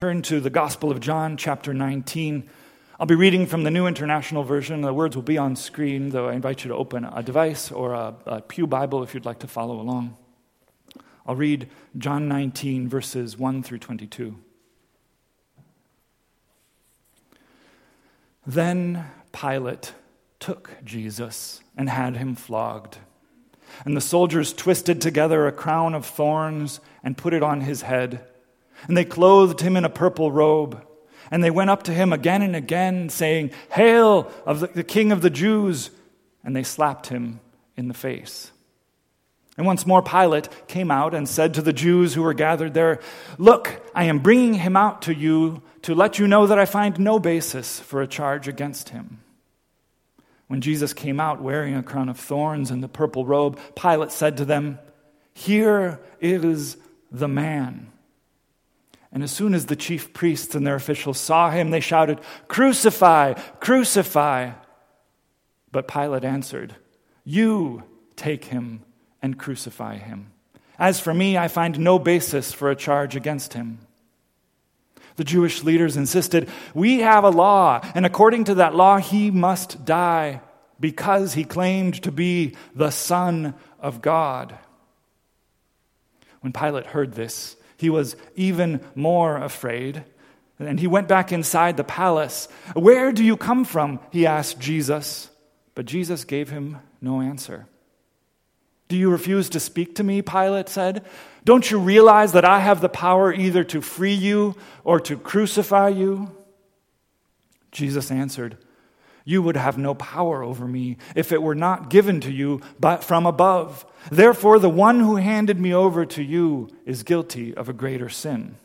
Turn to the Gospel of John, chapter 19. I'll be reading from the New International Version. The words will be on screen, though I invite you to open a device or a, a Pew Bible if you'd like to follow along. I'll read John 19, verses 1 through 22. Then Pilate took Jesus and had him flogged. And the soldiers twisted together a crown of thorns and put it on his head. And they clothed him in a purple robe. And they went up to him again and again, saying, Hail of the, the King of the Jews! And they slapped him in the face. And once more Pilate came out and said to the Jews who were gathered there, Look, I am bringing him out to you to let you know that I find no basis for a charge against him. When Jesus came out wearing a crown of thorns and the purple robe, Pilate said to them, Here is the man. And as soon as the chief priests and their officials saw him, they shouted, Crucify! Crucify! But Pilate answered, You take him and crucify him. As for me, I find no basis for a charge against him. The Jewish leaders insisted, We have a law, and according to that law, he must die because he claimed to be the Son of God. When Pilate heard this, he was even more afraid. And he went back inside the palace. Where do you come from? He asked Jesus. But Jesus gave him no answer. Do you refuse to speak to me? Pilate said. Don't you realize that I have the power either to free you or to crucify you? Jesus answered, You would have no power over me if it were not given to you but from above. Therefore, the one who handed me over to you is guilty of a greater sin.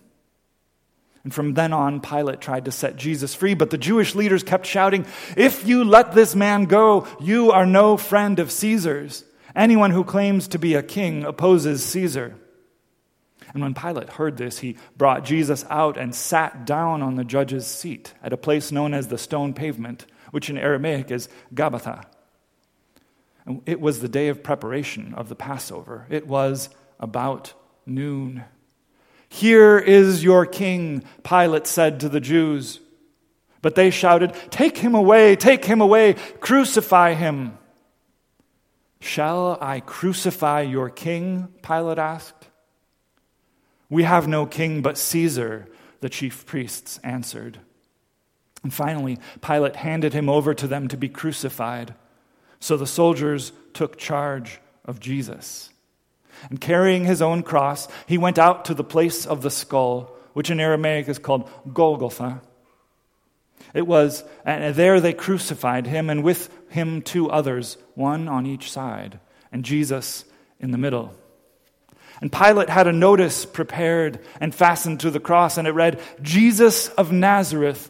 And from then on, Pilate tried to set Jesus free, but the Jewish leaders kept shouting, If you let this man go, you are no friend of Caesar's. Anyone who claims to be a king opposes Caesar. And when Pilate heard this, he brought Jesus out and sat down on the judge's seat at a place known as the stone pavement, which in Aramaic is Gabbatha. It was the day of preparation of the Passover. It was about noon. Here is your king, Pilate said to the Jews. But they shouted, Take him away, take him away, crucify him. Shall I crucify your king? Pilate asked. We have no king but Caesar, the chief priests answered. And finally, Pilate handed him over to them to be crucified. So the soldiers took charge of Jesus. And carrying his own cross, he went out to the place of the skull, which in Aramaic is called Golgotha. It was, and there they crucified him, and with him two others, one on each side, and Jesus in the middle. And Pilate had a notice prepared and fastened to the cross, and it read, Jesus of Nazareth,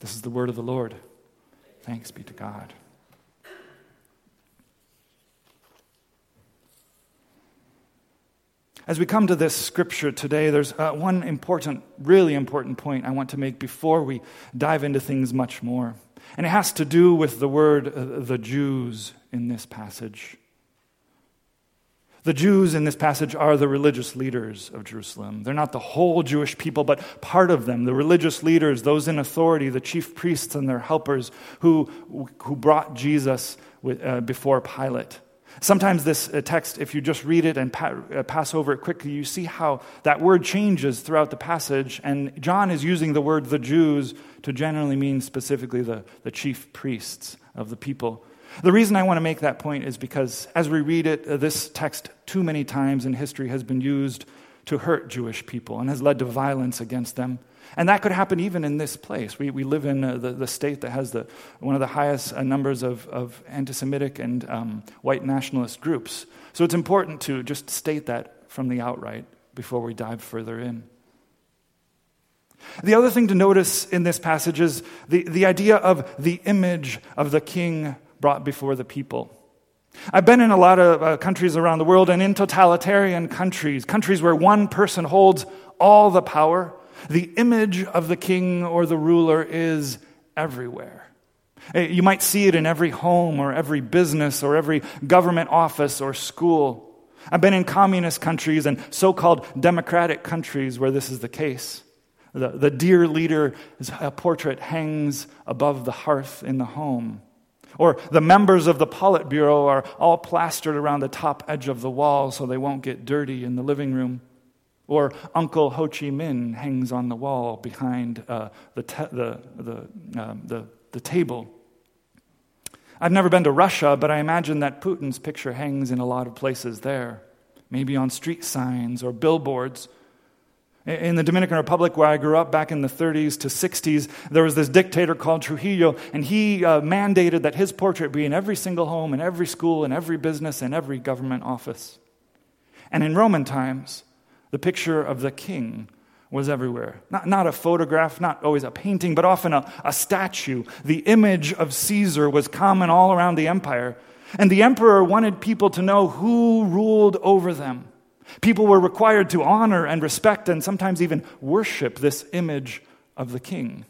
This is the word of the Lord. Thanks be to God. As we come to this scripture today, there's uh, one important, really important point I want to make before we dive into things much more. And it has to do with the word uh, the Jews in this passage. The Jews in this passage are the religious leaders of Jerusalem. They're not the whole Jewish people, but part of them. The religious leaders, those in authority, the chief priests and their helpers who, who brought Jesus with, uh, before Pilate. Sometimes this uh, text, if you just read it and uh, pass over it quickly, you see how that word changes throughout the passage. And John is using the word the Jews to generally mean specifically the, the chief priests of the people. The reason I want to make that point is because as we read it, uh, this text too many times in history has been used to hurt Jewish people and has led to violence against them. And that could happen even in this place. We, we live in uh, the, the state that has the, one of the highest uh, numbers of, of anti Semitic and um, white nationalist groups. So it's important to just state that from the outright before we dive further in. The other thing to notice in this passage is the, the idea of the image of the king brought before the people. I've been in a lot of uh, countries around the world and in totalitarian countries, countries where one person holds all the power. The image of the king or the ruler is everywhere. Uh, you might see it in every home or every business or every government office or school. I've been in communist countries and so called democratic countries where this is the case. The, the dear leader's portrait hangs above the hearth in the home. Or the members of the Politburo are all plastered around the top edge of the wall so they won't get dirty in the living room. Or Uncle Ho Chi Minh hangs on the wall behind uh, the, te- the, the, um, the, the table. I've never been to Russia, but I imagine that Putin's picture hangs in a lot of places there, maybe on street signs or billboards. In the Dominican Republic, where I grew up back in the 30s to 60s, there was this dictator called Trujillo, and he uh, mandated that his portrait be in every single home, in every school, in every business, in every government office. And in Roman times, the picture of the king was everywhere. Not, not a photograph, not always a painting, but often a, a statue. The image of Caesar was common all around the empire. And the emperor wanted people to know who ruled over them. People were required to honor and respect and sometimes even worship this image of the king.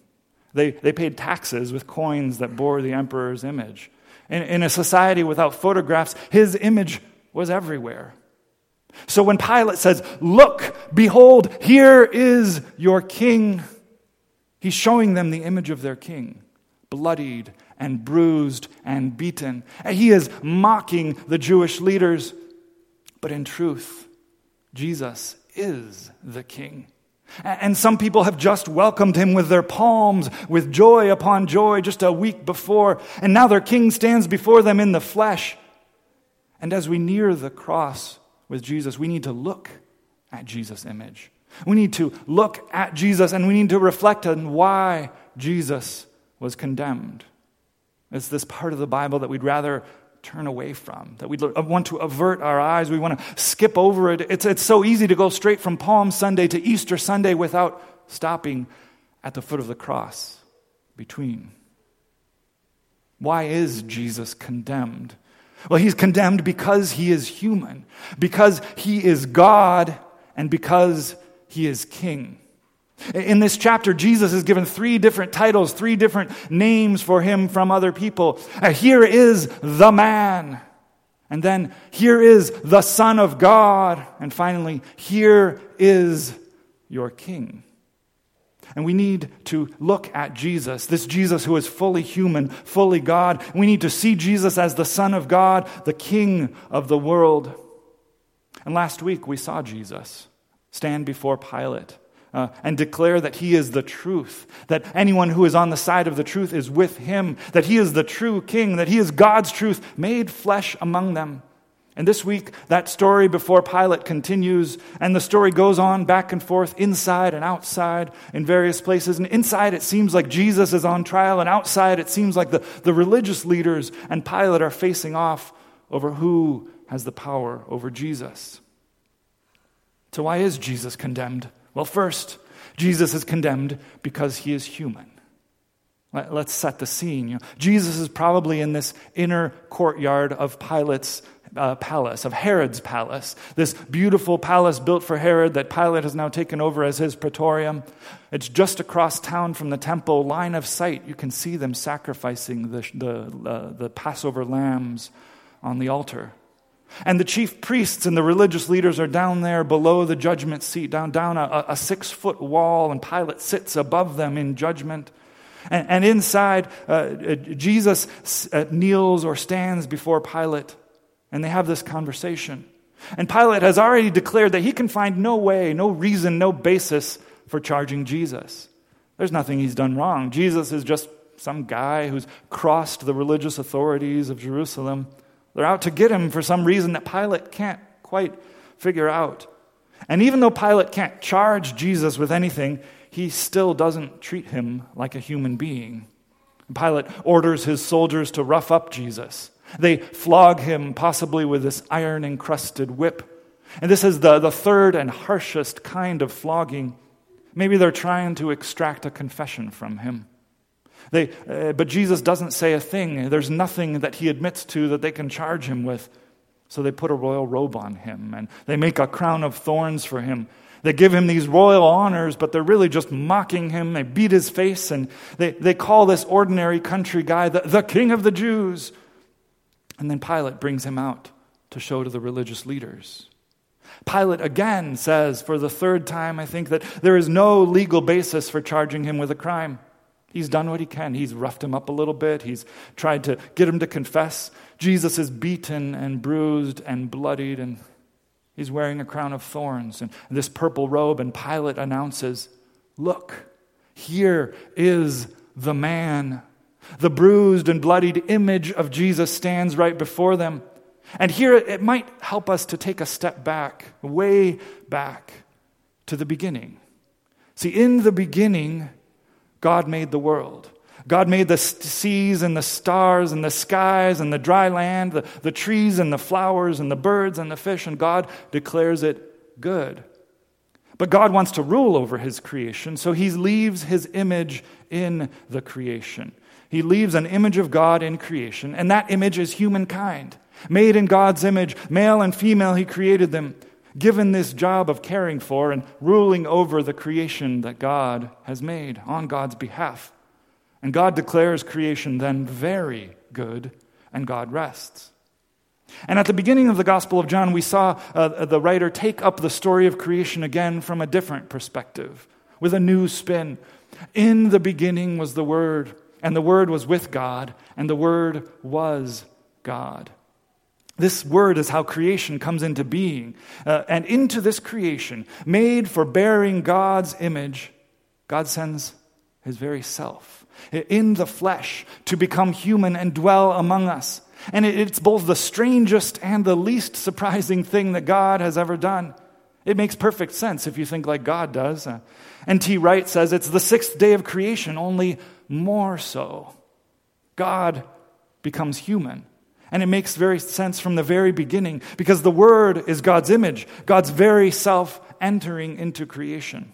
They, they paid taxes with coins that bore the emperor's image. In, in a society without photographs, his image was everywhere. So when Pilate says, Look, behold, here is your king, he's showing them the image of their king, bloodied and bruised and beaten. And he is mocking the Jewish leaders. But in truth, Jesus is the King. And some people have just welcomed him with their palms, with joy upon joy, just a week before. And now their king stands before them in the flesh. And as we near the cross with Jesus, we need to look at Jesus' image. We need to look at Jesus and we need to reflect on why Jesus was condemned. It's this part of the Bible that we'd rather turn away from, that we want to avert our eyes, we want to skip over it. It's, it's so easy to go straight from Palm Sunday to Easter Sunday without stopping at the foot of the cross between. Why is Jesus condemned? Well, he's condemned because he is human, because he is God, and because he is king. In this chapter, Jesus is given three different titles, three different names for him from other people. Uh, here is the man. And then here is the Son of God. And finally, here is your King. And we need to look at Jesus, this Jesus who is fully human, fully God. We need to see Jesus as the Son of God, the King of the world. And last week we saw Jesus stand before Pilate uh, and declare that he is the truth, that anyone who is on the side of the truth is with him, that he is the true king, that he is God's truth made flesh among them. And this week, that story before Pilate continues, and the story goes on back and forth, inside and outside, in various places. And inside, it seems like Jesus is on trial, and outside, it seems like the, the religious leaders and Pilate are facing off over who has the power over Jesus. So, why is Jesus condemned? Well, first, Jesus is condemned because he is human. Let's set the scene. You know, Jesus is probably in this inner courtyard of Pilate's uh, palace, of Herod's palace, this beautiful palace built for Herod that Pilate has now taken over as his praetorium. It's just across town from the temple, line of sight. You can see them sacrificing the, the, uh, the Passover lambs on the altar. And the chief priests and the religious leaders are down there below the judgment seat, down, down a, a six foot wall, and Pilate sits above them in judgment. And, and inside, uh, uh Jesus uh, kneels or stands before Pilate, and they have this conversation. And Pilate has already declared that he can find no way, no reason, no basis for charging Jesus. There's nothing he's done wrong. Jesus is just some guy who's crossed the religious authorities of Jerusalem. They're out to get him for some reason that Pilate can't quite figure out. And even though Pilate can't charge Jesus with anything, he still doesn't treat him like a human being. Pilate orders his soldiers to rough up Jesus. They flog him, possibly with this iron encrusted whip. And this is the, the third and harshest kind of flogging Maybe they're trying to extract a confession from him. They, uh, but Jesus doesn't say a thing. There's nothing that he admits to that they can charge him with. So they put a royal robe on him and they make a crown of thorns for him. They give him these royal honors, but they're really just mocking him. They beat his face and they, they call this ordinary country guy the, the king of the Jews. And then Pilate brings him out to show to the religious leaders. Pilate again says, for the third time, I think, that there is no legal basis for charging him with a crime. He's done what he can. He's roughed him up a little bit. He's tried to get him to confess. Jesus is beaten and bruised and bloodied, and he's wearing a crown of thorns and this purple robe. And Pilate announces, Look, here is the man. The bruised and bloodied image of Jesus stands right before them. And here it might help us to take a step back, way back to the beginning. See, in the beginning, God made the world. God made the seas and the stars and the skies and the dry land, the, the trees and the flowers and the birds and the fish, and God declares it good. But God wants to rule over his creation, so he leaves his image in the creation. He leaves an image of God in creation, and that image is humankind. Made in God's image, male and female, he created them given this job of caring for and ruling over the creation that God has made on God's behalf. And God declares creation then very good, and God rests. And at the beginning of the Gospel of John, we saw uh, the writer take up the story of creation again from a different perspective, with a new spin. In the beginning was the Word, and the Word was with God, and the Word was God. This word is how creation comes into being. Uh, and into this creation, made for bearing God's image, God sends his very self in the flesh to become human and dwell among us. And it's both the strangest and the least surprising thing that God has ever done. It makes perfect sense if you think like God does. N. T. Wright says it's the sixth day of creation, only more so. God becomes human and it makes very sense from the very beginning because the Word is God's image, God's very self entering into creation.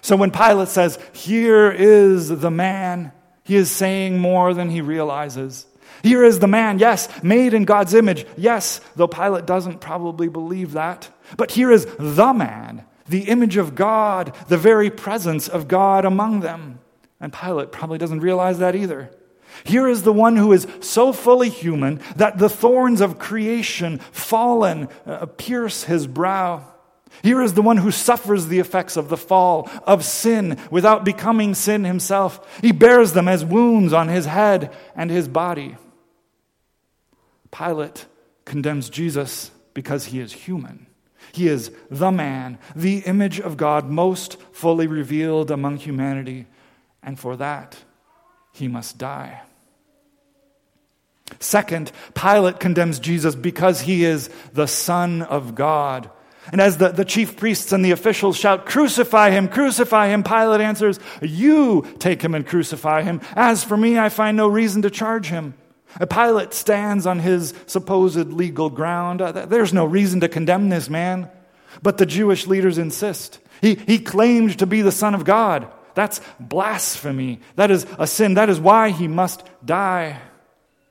So when Pilate says, Here is the man, he is saying more than he realizes. Here is the man, yes, made in God's image, yes, though Pilate doesn't probably believe that. But here is the man, the image of God, the very presence of God among them. And Pilate probably doesn't realize that either. Here is the one who is so fully human that the thorns of creation, fallen, uh, pierce his brow. Here is the one who suffers the effects of the fall, of sin, without becoming sin himself. He bears them as wounds on his head and his body. Pilate condemns Jesus because he is human. He is the man, the image of God most fully revealed among humanity, and for that, he must die. Second, Pilate condemns Jesus because he is the Son of God. And as the, the chief priests and the officials shout, Crucify him, crucify him, Pilate answers, You take him and crucify him. As for me, I find no reason to charge him. Pilate stands on his supposed legal ground. Uh, there's no reason to condemn this man. But the Jewish leaders insist. He, he claimed to be the Son of God. That's blasphemy. That is a sin. That is why he must die.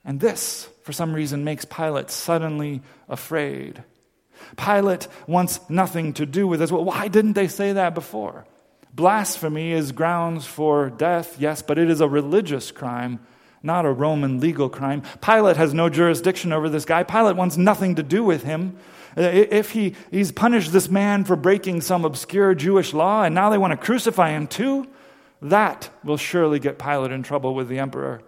And this, for some reason, makes Pilate suddenly afraid. Pilate wants nothing to do with this. Well, why didn't they say that before? Blasphemy is grounds for death, yes, but it is a religious crime, not a Roman legal crime. Pilate has no jurisdiction over this guy. Pilate wants nothing to do with him. Uh, if he, he's punished this man for breaking some obscure Jewish law and now they want to crucify him too, that will surely get Pilate in trouble with the emperor.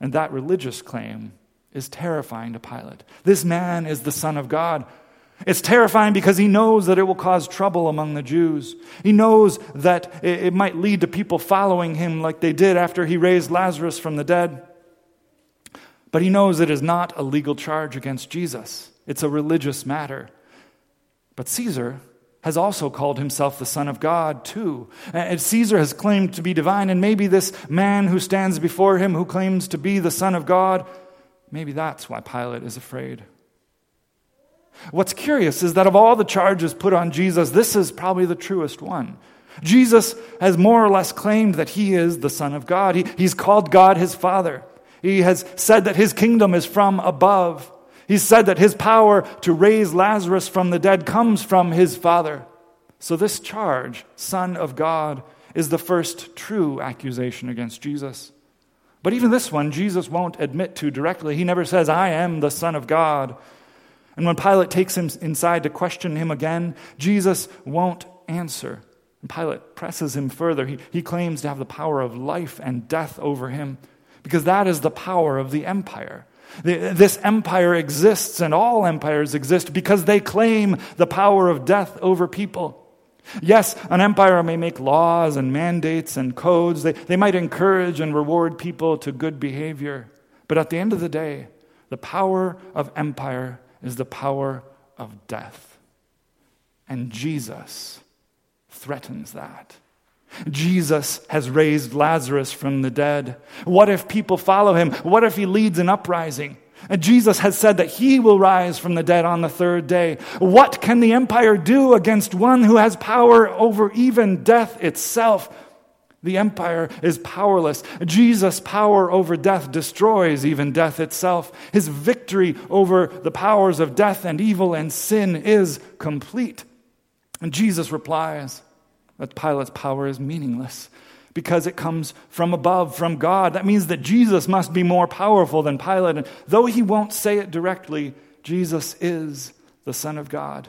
And that religious claim is terrifying to Pilate. This man is the Son of God. It's terrifying because he knows that it will cause trouble among the Jews. He knows that it might lead to people following him like they did after he raised Lazarus from the dead. But he knows it is not a legal charge against Jesus, it's a religious matter. But Caesar has also called himself the Son of God, too. And Caesar has claimed to be divine, and maybe this man who stands before him who claims to be the Son of God, maybe that's why Pilate is afraid. What's curious is that of all the charges put on Jesus, this is probably the truest one. Jesus has more or less claimed that he is the Son of God. He, he's called God his Father. He has said that his kingdom is from above. He's said that his power to raise Lazarus from the dead comes from his Father. So, this charge, Son of God, is the first true accusation against Jesus. But even this one, Jesus won't admit to directly. He never says, I am the Son of God. And when Pilate takes him inside to question him again, Jesus won't answer. And Pilate presses him further. He, he claims to have the power of life and death over him because that is the power of the empire. This empire exists, and all empires exist because they claim the power of death over people. Yes, an empire may make laws and mandates and codes. They, they might encourage and reward people to good behavior. But at the end of the day, the power of empire is the power of death. And Jesus threatens that. Jesus has raised Lazarus from the dead. What if people follow him? What if he leads an uprising? And Jesus has said that he will rise from the dead on the third day. What can the empire do against one who has power over even death itself? The empire is powerless. Jesus' power over death destroys even death itself. His victory over the powers of death and evil and sin is complete. And Jesus replies that Pilate's power is meaningless because it comes from above, from God. That means that Jesus must be more powerful than Pilate. And though he won't say it directly, Jesus is the Son of God.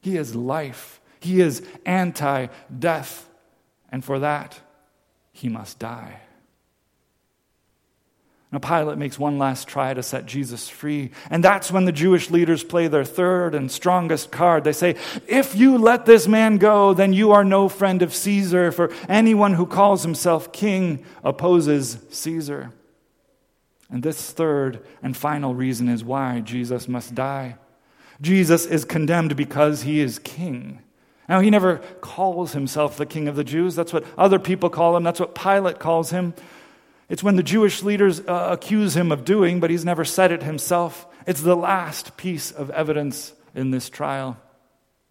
He is life, He is anti death. And for that, He must die. Now, Pilate makes one last try to set Jesus free. And that's when the Jewish leaders play their third and strongest card. They say, If you let this man go, then you are no friend of Caesar, for anyone who calls himself king opposes Caesar. And this third and final reason is why Jesus must die. Jesus is condemned because he is king. Now, he never calls himself the king of the Jews. That's what other people call him, that's what Pilate calls him. It's when the Jewish leaders uh, accuse him of doing, but he's never said it himself. It's the last piece of evidence in this trial.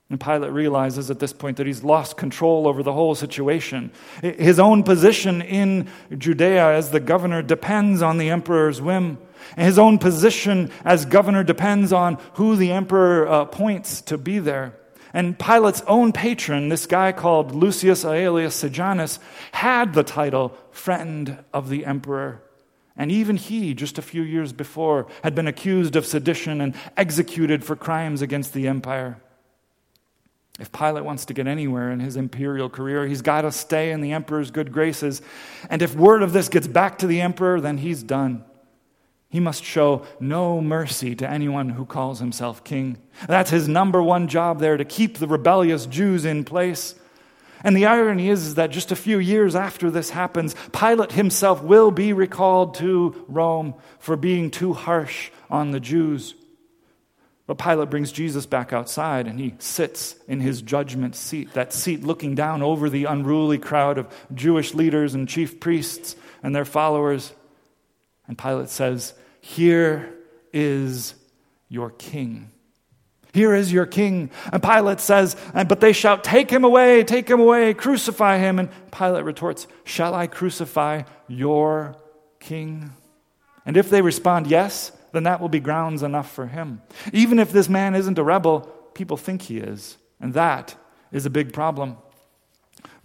And Pilate realizes at this point that he's lost control over the whole situation. His own position in Judea as the governor depends on the emperor's whim. And his own position as governor depends on who the emperor uh, appoints to be there. And Pilate's own patron, this guy called Lucius Aelius Sejanus, had the title Friend of the Emperor. And even he, just a few years before, had been accused of sedition and executed for crimes against the empire. If Pilate wants to get anywhere in his imperial career, he's got to stay in the emperor's good graces. And if word of this gets back to the emperor, then he's done. He must show no mercy to anyone who calls himself king. That's his number one job there to keep the rebellious Jews in place. And the irony is, is that just a few years after this happens, Pilate himself will be recalled to Rome for being too harsh on the Jews. But Pilate brings Jesus back outside and he sits in his judgment seat, that seat looking down over the unruly crowd of Jewish leaders and chief priests and their followers. And Pilate says, here is your king. Here is your king. And Pilate says, But they shout, Take him away, take him away, crucify him. And Pilate retorts, Shall I crucify your king? And if they respond yes, then that will be grounds enough for him. Even if this man isn't a rebel, people think he is. And that is a big problem.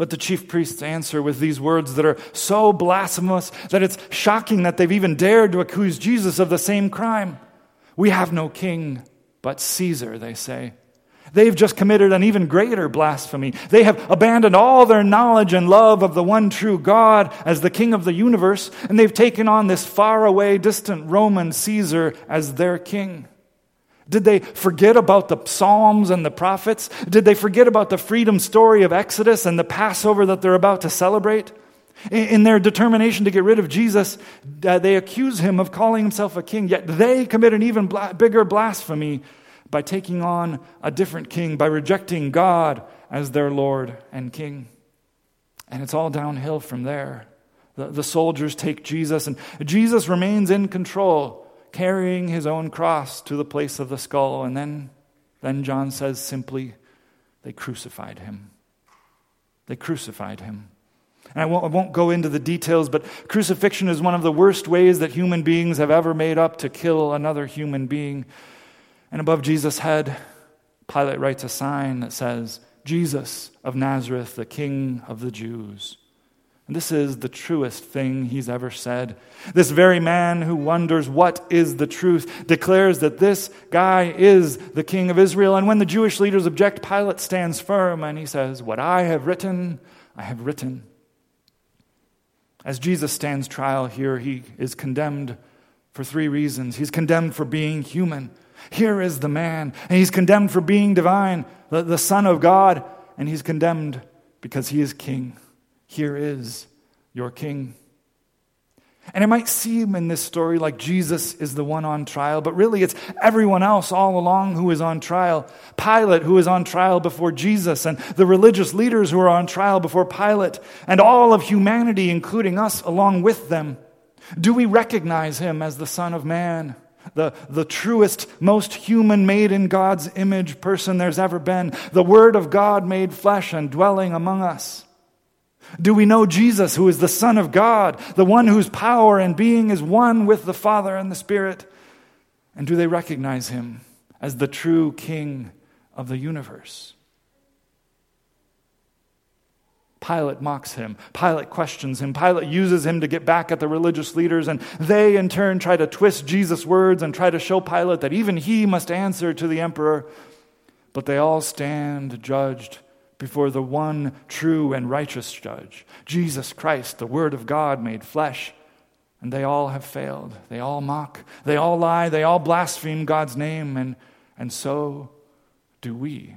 But the chief priests answer with these words that are so blasphemous that it's shocking that they've even dared to accuse Jesus of the same crime. We have no king but Caesar, they say. They've just committed an even greater blasphemy. They have abandoned all their knowledge and love of the one true God as the King of the universe, and they've taken on this faraway, distant Roman Caesar as their king. Did they forget about the Psalms and the prophets? Did they forget about the freedom story of Exodus and the Passover that they're about to celebrate? In their determination to get rid of Jesus, uh, they accuse him of calling himself a king, yet they commit an even bigger blasphemy by taking on a different king, by rejecting God as their Lord and King. And it's all downhill from there. The, the soldiers take Jesus, and Jesus remains in control carrying his own cross to the place of the skull. And then, then John says simply, they crucified him. They crucified him. And I won't, I won't, go into the details, but crucifixion is one of the worst ways that human beings have ever made up to kill another human being. And above Jesus' head, Pilate writes a sign that says, Jesus of Nazareth, the King of the Jews. And this is the truest thing he's ever said. This very man who wonders what is the truth declares that this guy is the king of Israel. And when the Jewish leaders object, Pilate stands firm and he says, What I have written, I have written. As Jesus stands trial here, he is condemned for three reasons. He's condemned for being human. Here is the man. And he's condemned for being divine, the, the Son of God. And he's condemned because he is king. Here is your king. And it might seem in this story like Jesus is the one on trial, but really it's everyone else all along who is on trial. Pilate, who is on trial before Jesus, and the religious leaders who are on trial before Pilate, and all of humanity, including us, along with them. Do we recognize him as the Son of Man? The, the truest, most human, made in God's image person there's ever been. The Word of God made flesh and dwelling among us. Do we know Jesus, who is the Son of God, the one whose power and being is one with the Father and the Spirit? And do they recognize him as the true King of the universe? Pilate mocks him. Pilate questions him. Pilate uses him to get back at the religious leaders, and they in turn try to twist Jesus' words and try to show Pilate that even he must answer to the emperor. But they all stand judged before the one true and righteous judge, Jesus Christ, the Word of God made flesh. And they all have failed. They all mock. They all lie. They all blaspheme God's name. And, and so do we.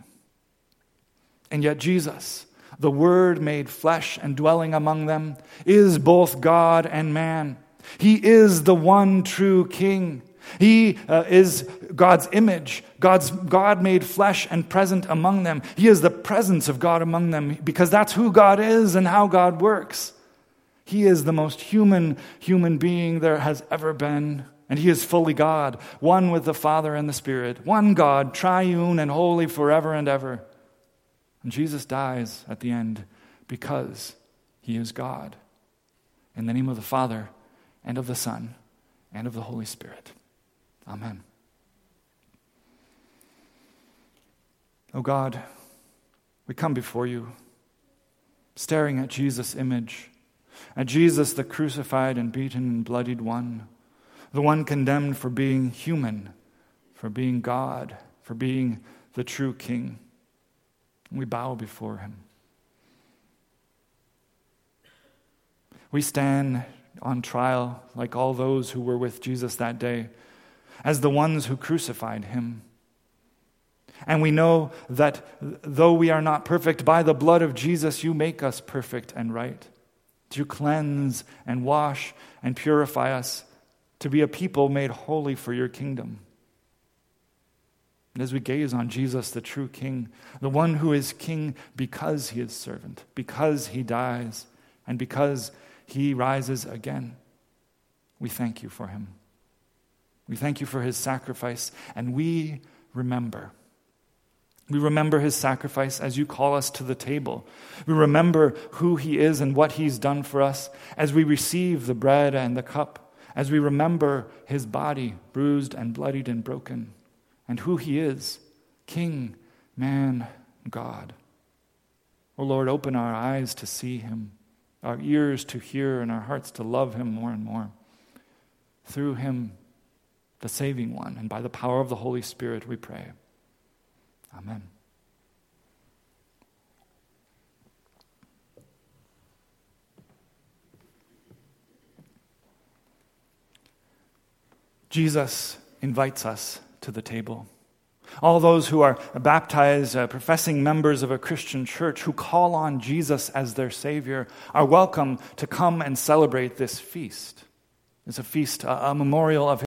And yet, Jesus, the Word made flesh and dwelling among them, is both God and man. He is the one true King. He uh, is God's image, God's God made flesh and present among them. He is the presence of God among them because that's who God is and how God works. He is the most human human being there has ever been, and he is fully God, one with the Father and the Spirit, one God, triune and holy forever and ever. And Jesus dies at the end because he is God. In the name of the Father and of the Son and of the Holy Spirit. Amen. Oh God, we come before you, staring at Jesus' image, at Jesus, the crucified and beaten and bloodied one, the one condemned for being human, for being God, for being the true King. We bow before him. We stand on trial like all those who were with Jesus that day as the ones who crucified him. And we know that though we are not perfect, by the blood of Jesus, you make us perfect and right. You cleanse and wash and purify us to be a people made holy for your kingdom. And as we gaze on Jesus, the true King, the one who is King because he is servant, because he dies, and because he rises again, we thank you for him. We thank you for his sacrifice, and we remember. We remember his sacrifice as you call us to the table. We remember who he is and what he's done for us as we receive the bread and the cup, as we remember his body bruised and bloodied and broken, and who he is King, man, God. Oh Lord, open our eyes to see him, our ears to hear, and our hearts to love him more and more. Through him, the saving one. And by the power of the Holy Spirit, we pray. Amen. Jesus invites us to the table. All those who are baptized, uh, professing members of a Christian church who call on Jesus as their Savior are welcome to come and celebrate this feast. It's a feast, a, a memorial of